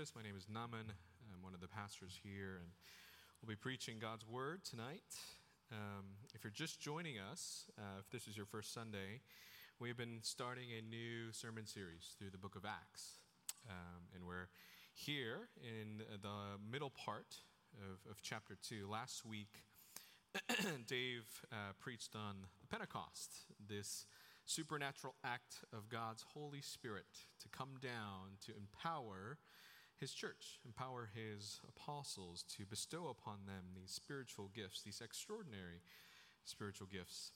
service. My name is Nameun. I'm one of the pastors here, and we'll be preaching God's Word tonight. Um, if you're just joining us, uh, if this is your first Sunday, we've been starting a new sermon series through the book of Acts. Um, and we're here in the middle part of, of chapter 2. Last week, Dave uh, preached on the Pentecost, this supernatural act of God's Holy Spirit to come down to empower his church, empower his apostles to bestow upon them these spiritual gifts, these extraordinary spiritual gifts.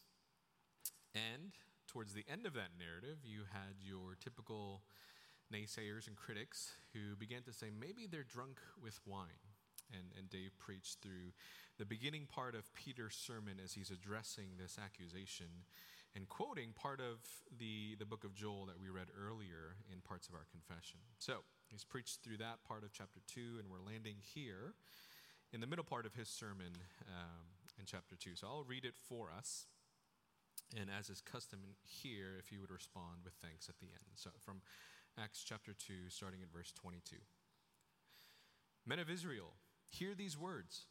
And towards the end of that narrative, you had your typical naysayers and critics who began to say maybe they're drunk with wine. And, and Dave preached through the beginning part of Peter's sermon as he's addressing this accusation and quoting part of the, the book of Joel that we read earlier in parts of our confession. So he's preached through that part of chapter 2, and we're landing here in the middle part of his sermon um, in chapter 2. So I'll read it for us. And as is custom here, if you would respond with thanks at the end. So from Acts chapter 2, starting at verse 22. Men of Israel, hear these words.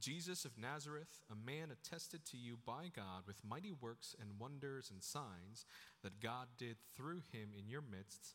Jesus of Nazareth, a man attested to you by God with mighty works and wonders and signs that God did through him in your midst,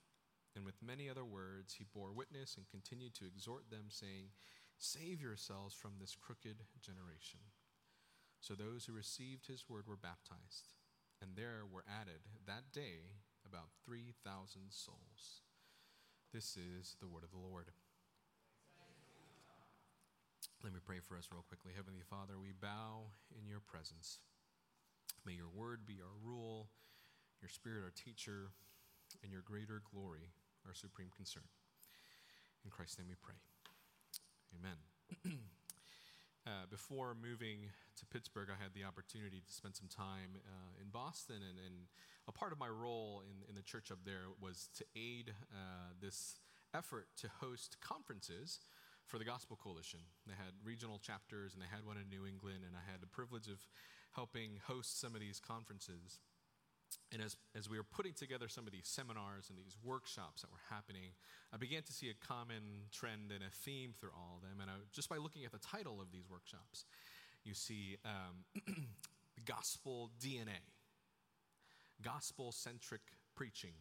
And with many other words, he bore witness and continued to exhort them, saying, Save yourselves from this crooked generation. So those who received his word were baptized, and there were added that day about 3,000 souls. This is the word of the Lord. Let me pray for us real quickly. Heavenly Father, we bow in your presence. May your word be our rule, your spirit our teacher, and your greater glory our supreme concern. In Christ's name we pray. Amen. uh, before moving to Pittsburgh, I had the opportunity to spend some time uh, in Boston, and, and, a part of my role in, in the church up there was to aid uh, this effort to host conferences for the Gospel Coalition. They had regional chapters and they had one in New England, and I had the privilege of helping host some of these conferences. And as, as we were putting together some of these seminars and these workshops that were happening, I began to see a common trend and a theme through all of them. And I, just by looking at the title of these workshops, you see um, gospel DNA, gospel centric preaching,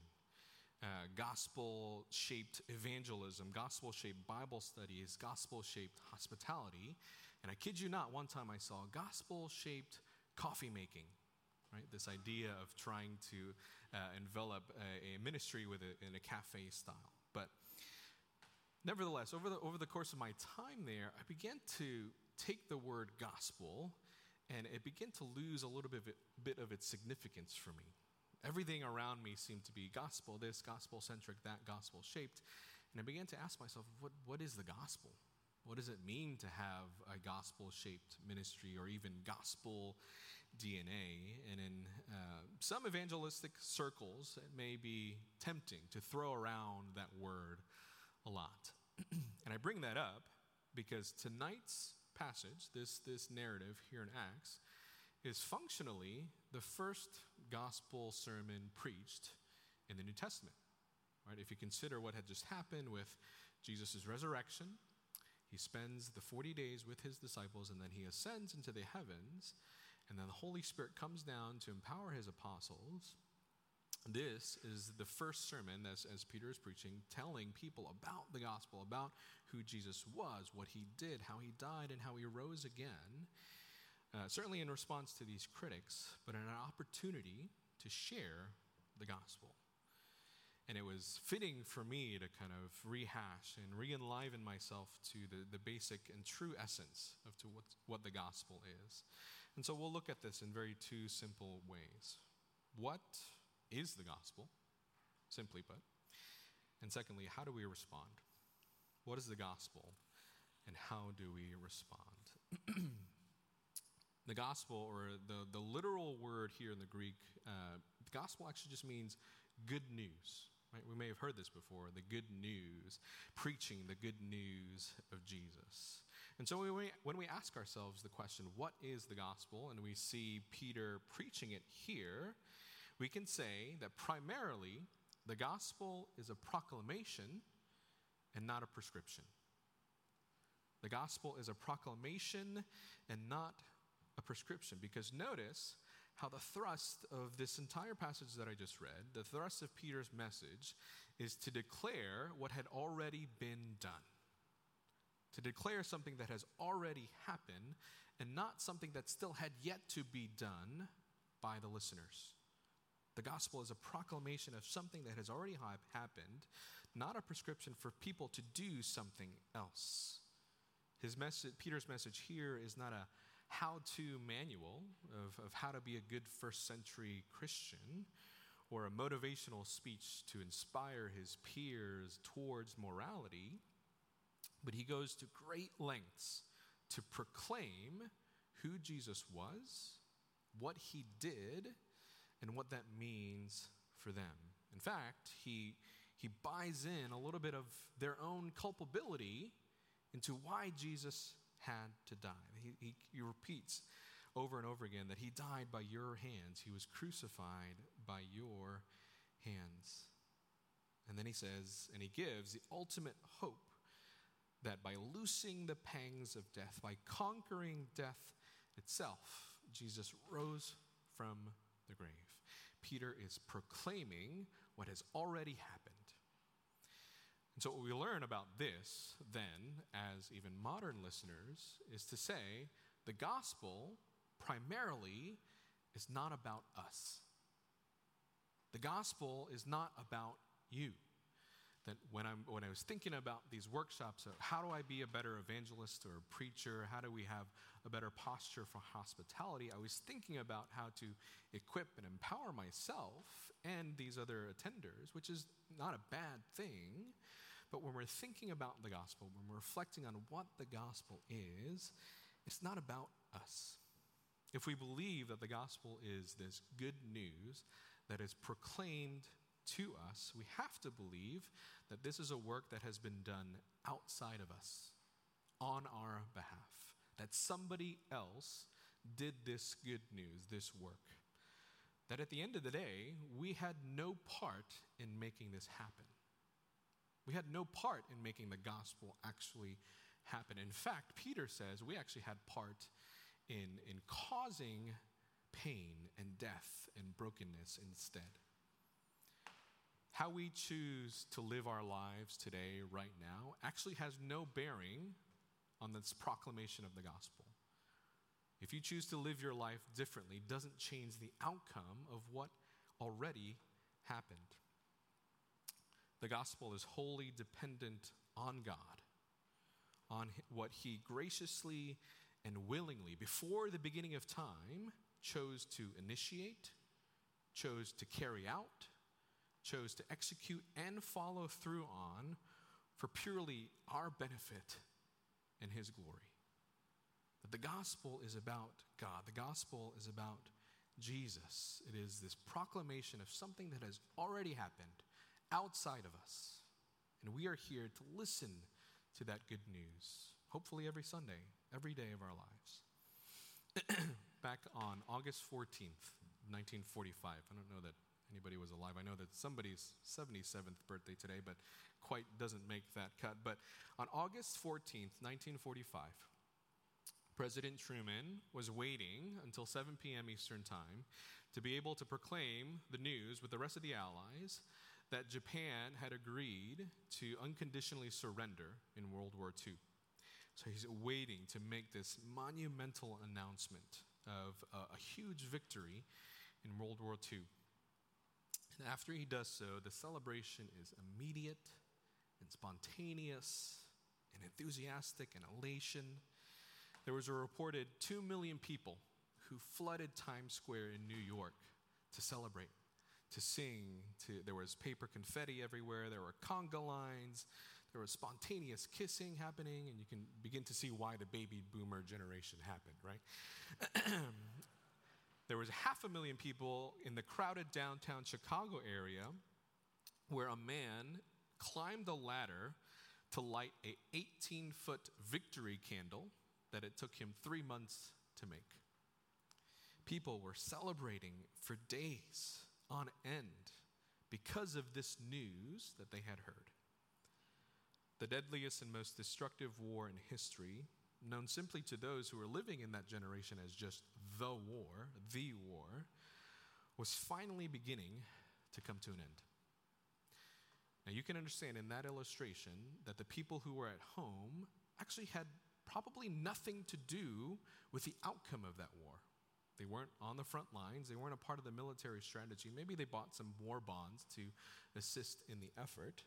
uh, gospel shaped evangelism, gospel shaped Bible studies, gospel shaped hospitality. And I kid you not, one time I saw gospel shaped coffee making. Right, this idea of trying to uh, envelop a, a ministry with a, in a cafe style. But nevertheless, over the, over the course of my time there, I began to take the word gospel and it began to lose a little bit of, it, bit of its significance for me. Everything around me seemed to be gospel this, gospel centric, that, gospel shaped. And I began to ask myself, what, what is the gospel? What does it mean to have a gospel shaped ministry or even gospel DNA? And in uh, some evangelistic circles, it may be tempting to throw around that word a lot. and I bring that up because tonight's passage, this, this narrative here in Acts, is functionally the first gospel sermon preached in the New Testament. Right? If you consider what had just happened with Jesus' resurrection, he spends the 40 days with his disciples and then he ascends into the heavens, and then the Holy Spirit comes down to empower his apostles. This is the first sermon, as, as Peter is preaching, telling people about the gospel, about who Jesus was, what he did, how he died, and how he rose again. Uh, certainly in response to these critics, but an opportunity to share the gospel. And it was fitting for me to kind of rehash and re enliven myself to the, the basic and true essence of to what, what the gospel is. And so we'll look at this in very two simple ways. What is the gospel, simply put? And secondly, how do we respond? What is the gospel, and how do we respond? the gospel, or the, the literal word here in the Greek, uh, the gospel actually just means good news. Right? We may have heard this before the good news, preaching the good news of Jesus. And so when we, when we ask ourselves the question, what is the gospel? And we see Peter preaching it here, we can say that primarily the gospel is a proclamation and not a prescription. The gospel is a proclamation and not a prescription. Because notice how the thrust of this entire passage that I just read, the thrust of Peter's message, is to declare what had already been done. To declare something that has already happened and not something that still had yet to be done by the listeners. The gospel is a proclamation of something that has already ha- happened, not a prescription for people to do something else. His message, Peter's message here is not a how to manual of, of how to be a good first century Christian or a motivational speech to inspire his peers towards morality, but he goes to great lengths to proclaim who Jesus was, what he did, and what that means for them. In fact, he, he buys in a little bit of their own culpability into why Jesus had to die. He, he, he repeats over and over again that he died by your hands, he was crucified by your hands. And then he says, and he gives the ultimate hope that by loosing the pangs of death, by conquering death itself, Jesus rose from the grave. Peter is proclaiming what has already happened. And so, what we learn about this, then, as even modern listeners, is to say the gospel primarily is not about us. The gospel is not about you. That when, I'm, when I was thinking about these workshops of how do I be a better evangelist or preacher, how do we have a better posture for hospitality, I was thinking about how to equip and empower myself and these other attenders, which is not a bad thing. But when we're thinking about the gospel, when we're reflecting on what the gospel is, it's not about us. If we believe that the gospel is this good news that is proclaimed to us, we have to believe that this is a work that has been done outside of us, on our behalf, that somebody else did this good news, this work. That at the end of the day, we had no part in making this happen. We had no part in making the gospel actually happen. In fact, Peter says we actually had part in, in causing pain and death and brokenness instead. How we choose to live our lives today, right now, actually has no bearing on this proclamation of the gospel. If you choose to live your life differently, doesn't change the outcome of what already happened. The gospel is wholly dependent on God, on what He graciously and willingly, before the beginning of time, chose to initiate, chose to carry out, chose to execute and follow through on for purely our benefit and His glory. That the gospel is about God, the gospel is about Jesus. It is this proclamation of something that has already happened outside of us. And we are here to listen to that good news, hopefully every Sunday, every day of our lives. Back on August 14th, 1945, I don't know that anybody was alive. I know that somebody's 77th birthday today, but quite doesn't make that cut. But on August 14th, 1945, President Truman was waiting until 7 p.m. Eastern Time to be able to proclaim the news with the rest of the Allies that Japan had agreed to unconditionally surrender in World War II. So he's waiting to make this monumental announcement of a, huge victory in World War II. And after he does so, the celebration is immediate and spontaneous and enthusiastic and elation. There was a reported 2 million people who flooded Times Square in New York to celebrate to sing. To, there was paper confetti everywhere. There were conga lines. There was spontaneous kissing happening, and you can begin to see why the baby boomer generation happened, right? there was half a million people in the crowded downtown Chicago area where a man climbed a ladder to light a 18 foot victory candle that it took him three months to make. People were celebrating for days on end because of this news that they had heard. The deadliest and most destructive war in history, known simply to those who were living in that generation as just the war, the war, was finally beginning to come to an end. Now, you can understand in that illustration that the people who were at home actually had probably nothing to do with the outcome of that war. They weren't on the front lines, they weren't a part of the military strategy. Maybe they bought some war bonds to assist in the effort,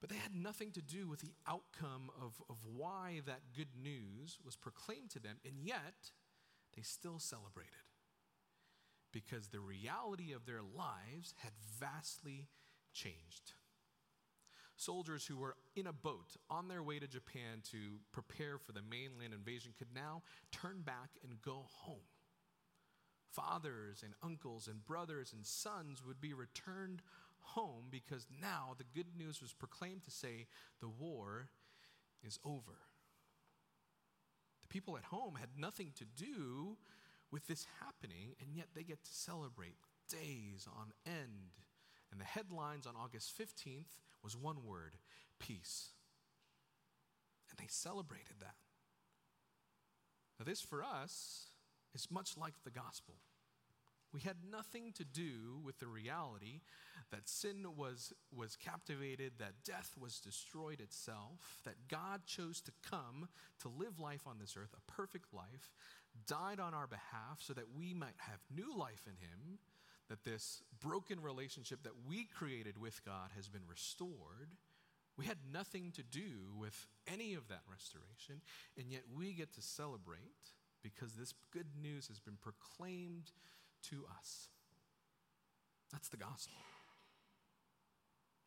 but they had nothing to do with the outcome of, of why that good news was proclaimed to them, and yet they still celebrated because the reality of their lives had vastly changed. Soldiers who were in a boat on their way to Japan to prepare for the mainland invasion could now turn back and go home fathers and uncles and brothers and sons would be returned home because now the good news was proclaimed to say the war is over. The people at home had nothing to do with this happening, and yet they get to celebrate days on end. And the headlines on August 15th was one word peace. And they celebrated that. Now, this for us is much like the gospel. We had nothing to do with the reality that sin was, was captivated, that death was destroyed itself, that God chose to come to live life on this earth, a perfect life, died on our behalf so that we might have new life in Him, that this broken relationship that we created with God has been restored. We had nothing to do with any of that restoration, and yet we get to celebrate because this good news has been proclaimed to us. That's the gospel.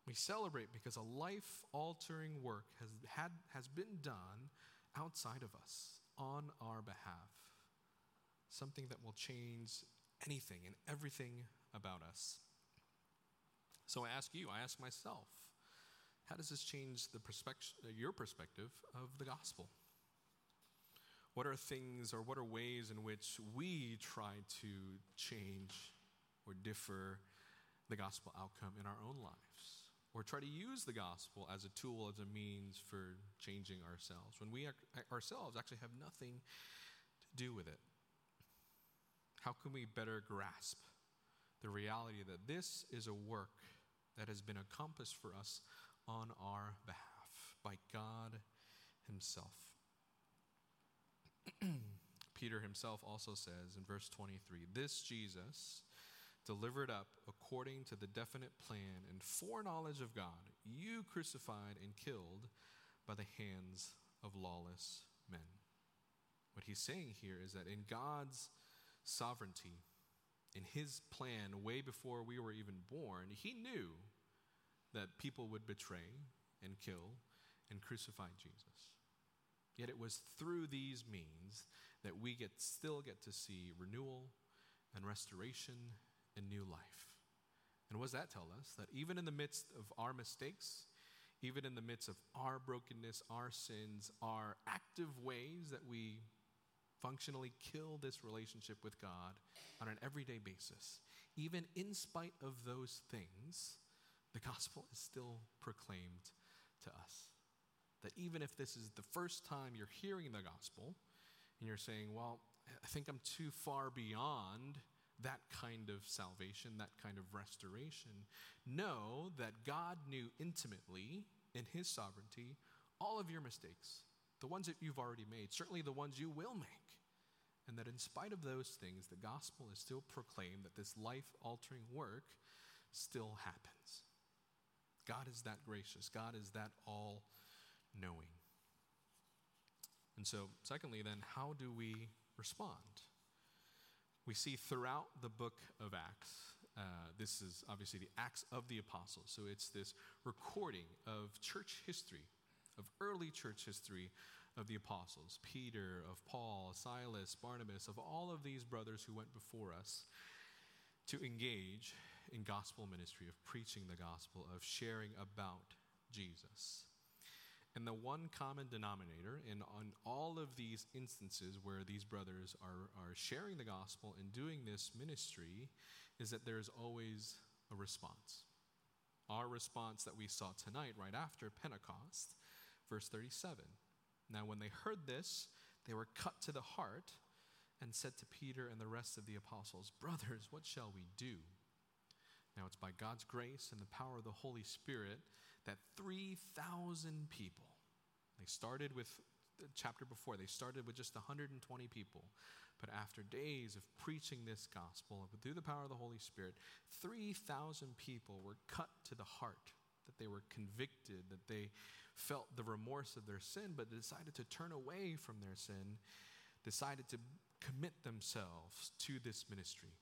We celebrate because a life altering work has, had, has been done outside of us on our behalf. Something that will change anything and everything about us. So I ask you, I ask myself, how does this change the perspective, your perspective of the gospel? What are things or what are ways in which we try to change or differ the gospel outcome in our own lives? Or try to use the gospel as a tool, as a means for changing ourselves when we ourselves actually have nothing to do with it? how can we better grasp the reality that this is a work that has been accomplished for us on our behalf by God Himself? Peter himself also says in verse 23 This Jesus, delivered up according to the definite plan and foreknowledge of God, you crucified and killed by the hands of lawless men. What he's saying here is that in God's sovereignty, in his plan, way before we were even born, he knew that people would betray and kill and crucify Jesus. Yet it was through these means that we get still get to see renewal and restoration and new life. And what does that tell us? That even in the midst of our mistakes, even in the midst of our brokenness, our sins, our active ways that we functionally kill this relationship with God on an everyday basis, even in spite of those things, the gospel is still proclaimed to us. That even if this is the first time you're hearing the gospel and you're saying, well, I think I'm too far beyond that kind of salvation, that kind of restoration. Know that God knew intimately in His sovereignty all of your mistakes, the ones that you've already made, certainly the ones you will make. And that in spite of those things, the gospel is still proclaimed, that this life altering work still happens. God is that gracious, God is that all knowing. And so, secondly, then, how do we respond? We see throughout the book of Acts, uh, this is obviously the Acts of the Apostles. So it's this recording of church history, of early church history of the apostles Peter, of Paul, Silas, Barnabas, of all of these brothers who went before us to engage in gospel ministry, of preaching the gospel, of sharing about Jesus. And the one common denominator in on all of these instances where these brothers are, are sharing the gospel and doing this ministry is that there's always a response. Our response that we saw tonight, right after Pentecost, verse 37. Now, when they heard this, they were cut to the heart and said to Peter and the rest of the apostles, Brothers, what shall we do? Now, it's by God's grace and the power of the Holy Spirit that 3,000 people, they started with the chapter before, they started with just 120 people. But after days of preaching this gospel, through the power of the Holy Spirit, 3,000 people were cut to the heart, that they were convicted, that they felt the remorse of their sin, but decided to turn away from their sin, decided to commit themselves to this ministry,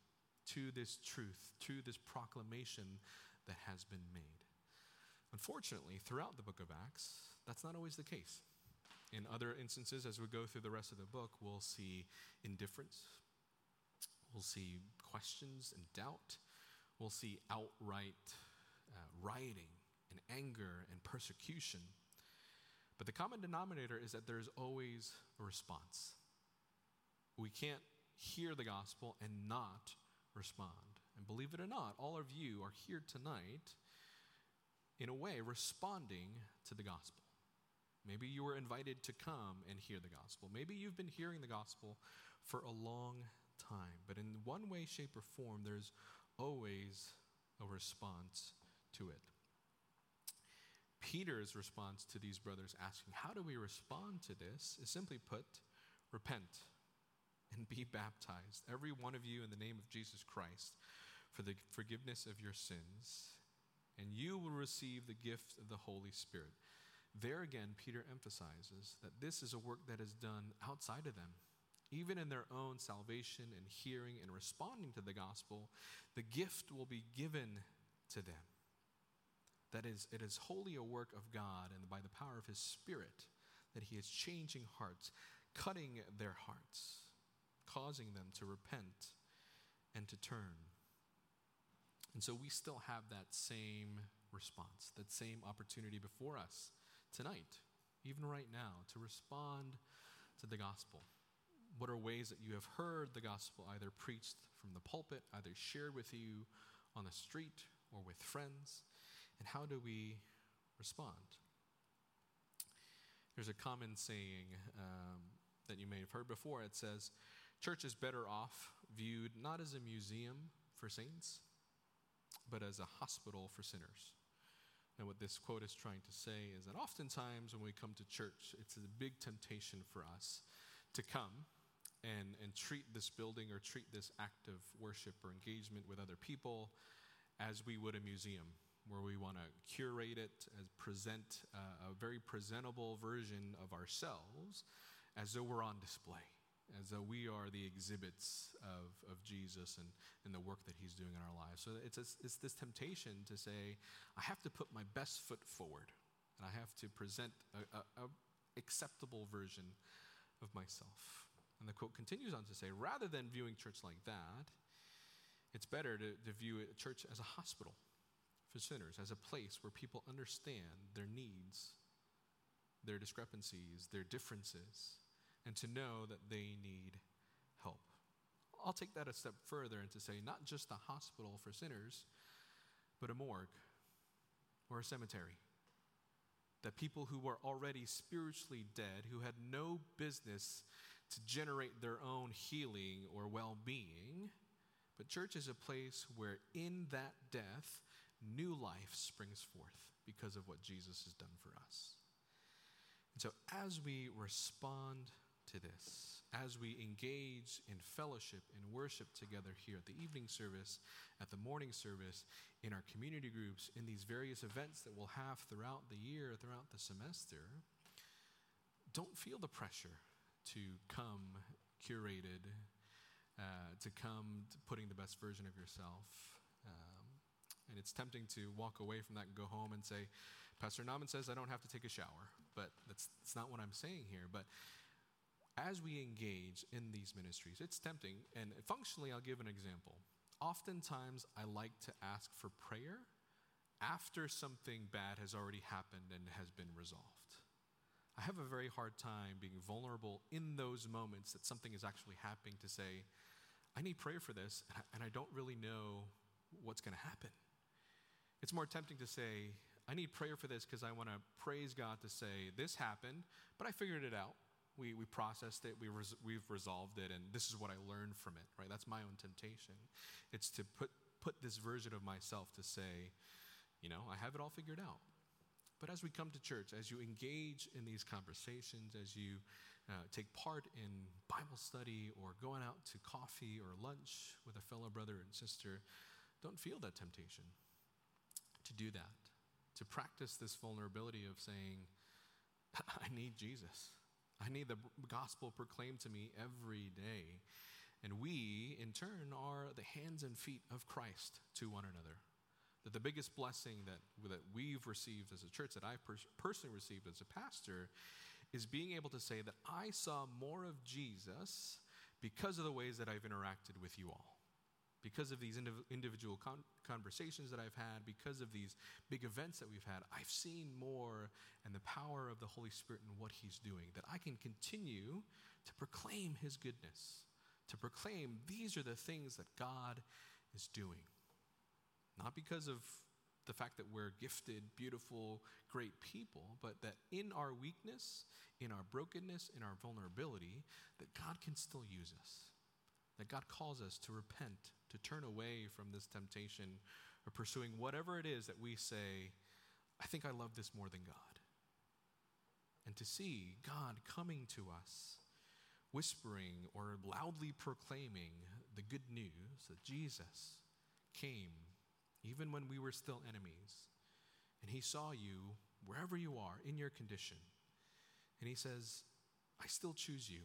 to this truth, to this proclamation that has been made. Unfortunately, throughout the book of Acts, that's not always the case. In other instances, as we go through the rest of the book, we'll see indifference, we'll see questions and doubt, we'll see outright uh, rioting and anger and persecution. But the common denominator is that there's always a response. We can't hear the gospel and not respond. And believe it or not, all of you are here tonight in a way, responding to the gospel. Maybe you were invited to come and hear the gospel. Maybe you've been hearing the gospel for a long time. But in one way, shape, or form, there's always a response to it. Peter's response to these brothers asking, How do we respond to this? is simply put, repent and be baptized, every one of you, in the name of Jesus Christ, for the forgiveness of your sins and you will receive the gift of the Holy Spirit. There again, Peter emphasizes that this is a work that is done outside of them. Even in their own salvation and hearing and responding to the gospel, the gift will be given to them. That is, it is wholly a work of God and by the power of His Spirit that He is changing hearts, cutting their hearts, causing them to repent and to turn. And so we still have that same response, that same opportunity before us tonight, even right now, to respond to the gospel. What are ways that you have heard the gospel either preached from the pulpit, either shared with you on the street or with friends? And how do we respond? There's a common saying um, that you may have heard before. It says, church is better off viewed not as a museum for saints, but as a hospital for sinners. And what this quote is trying to say is that oftentimes when we come to church, it's a big temptation for us to come and, and treat this building or treat this act of worship or engagement with other people as we would a museum, where we want to curate it, as present uh, a very presentable version of ourselves as though we're on display as though we are the exhibits of, of Jesus and, and the work that he's doing in our lives. So it's, a, it's this temptation to say, I have to put my best foot forward, and I have to present a, a, a acceptable version of myself. And the quote continues on to say, rather than viewing church like that, it's better to, to view a church as a hospital for sinners, as a place where people understand their needs, their discrepancies, their differences and to know that they need help. I'll take that a step further and to say not just a hospital for sinners, but a morgue or a cemetery. That people who were already spiritually dead, who had no business to generate their own healing or well being, but church is a place where in that death, new life springs forth because of what Jesus has done for us. And so as we respond to this as we engage in fellowship and worship together here at the evening service, at the morning service, in our community groups, in these various events that we'll have throughout the year, throughout the semester, don't feel the pressure to come curated, uh, to come to putting the best version of yourself. Um, and it's tempting to walk away from that and go home and say, Pastor Nameun says I don't have to take a shower, but that's, that's not what I'm saying here. But as we engage in these ministries, it's tempting. And functionally, I'll give an example. Oftentimes, I like to ask for prayer after something bad has already happened and has been resolved. I have a very hard time being vulnerable in those moments that something is actually happening to say, I need prayer for this, and I don't really know what's going to happen. It's more tempting to say, I need prayer for this because I want to praise God to say, This happened, but I figured it out. We, we processed it, we res- we've resolved it, and this is what I learned from it, right? That's my own temptation. It's to put, put this version of myself to say, you know, I have it all figured out. But as we come to church, as you engage in these conversations, as you uh, take part in Bible study or going out to coffee or lunch with a fellow brother and sister, don't feel that temptation to do that, to practice this vulnerability of saying, I need Jesus. I need the gospel proclaimed to me every day. And we, in turn, are the hands and feet of Christ to one another. That the biggest blessing that, that we've received as a church, that I pers- personally received as a pastor, is being able to say that I saw more of Jesus because of the ways that I've interacted with you all because of these indiv- individual con- conversations that I've had, because of these big events that we've had, I've seen more and the power of the Holy Spirit and what He's doing, that I can continue to proclaim His goodness, to proclaim these are the things that God is doing. Not because of the fact that we're gifted, beautiful, great people, but that in our weakness, in our brokenness, in our vulnerability, that God can still use us. That God calls us to repent, turn away from this temptation of pursuing whatever it is that we say, I think I love this more than God. And to see God coming to us, whispering or loudly proclaiming the good news that Jesus came even when we were still enemies. And he saw you wherever you are in your condition. And he says, I still choose you.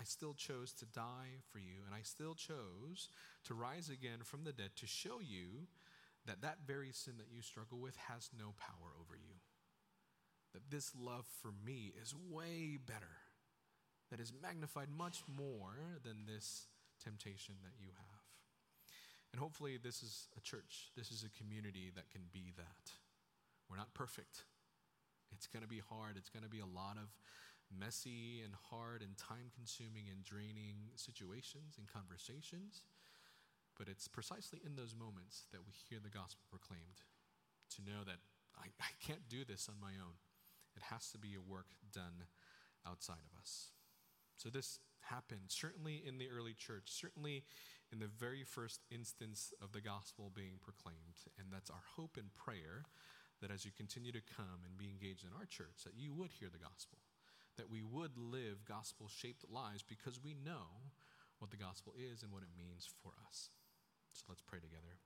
I still chose to die for you, and I still chose to rise again from the dead to show you that that very sin that you struggle with has no power over you. That this love for me is way better, that is magnified much more than this temptation that you have. And hopefully, this is a church, this is a community that can be that. We're not perfect. It's going to be hard. It's going to be a lot of messy and hard and time consuming and draining situations and conversations. But it's precisely in those moments that we hear the gospel proclaimed to know that I, I can't do this on my own. It has to be a work done outside of us. So, this happened, certainly in the early church, certainly in the very first instance of the gospel being proclaimed. And that's our hope and prayer that as you continue to come and be engaged in our church, that you would hear the gospel, that we would live gospel shaped lives because we know what the gospel is and what it means for us. So let's pray together.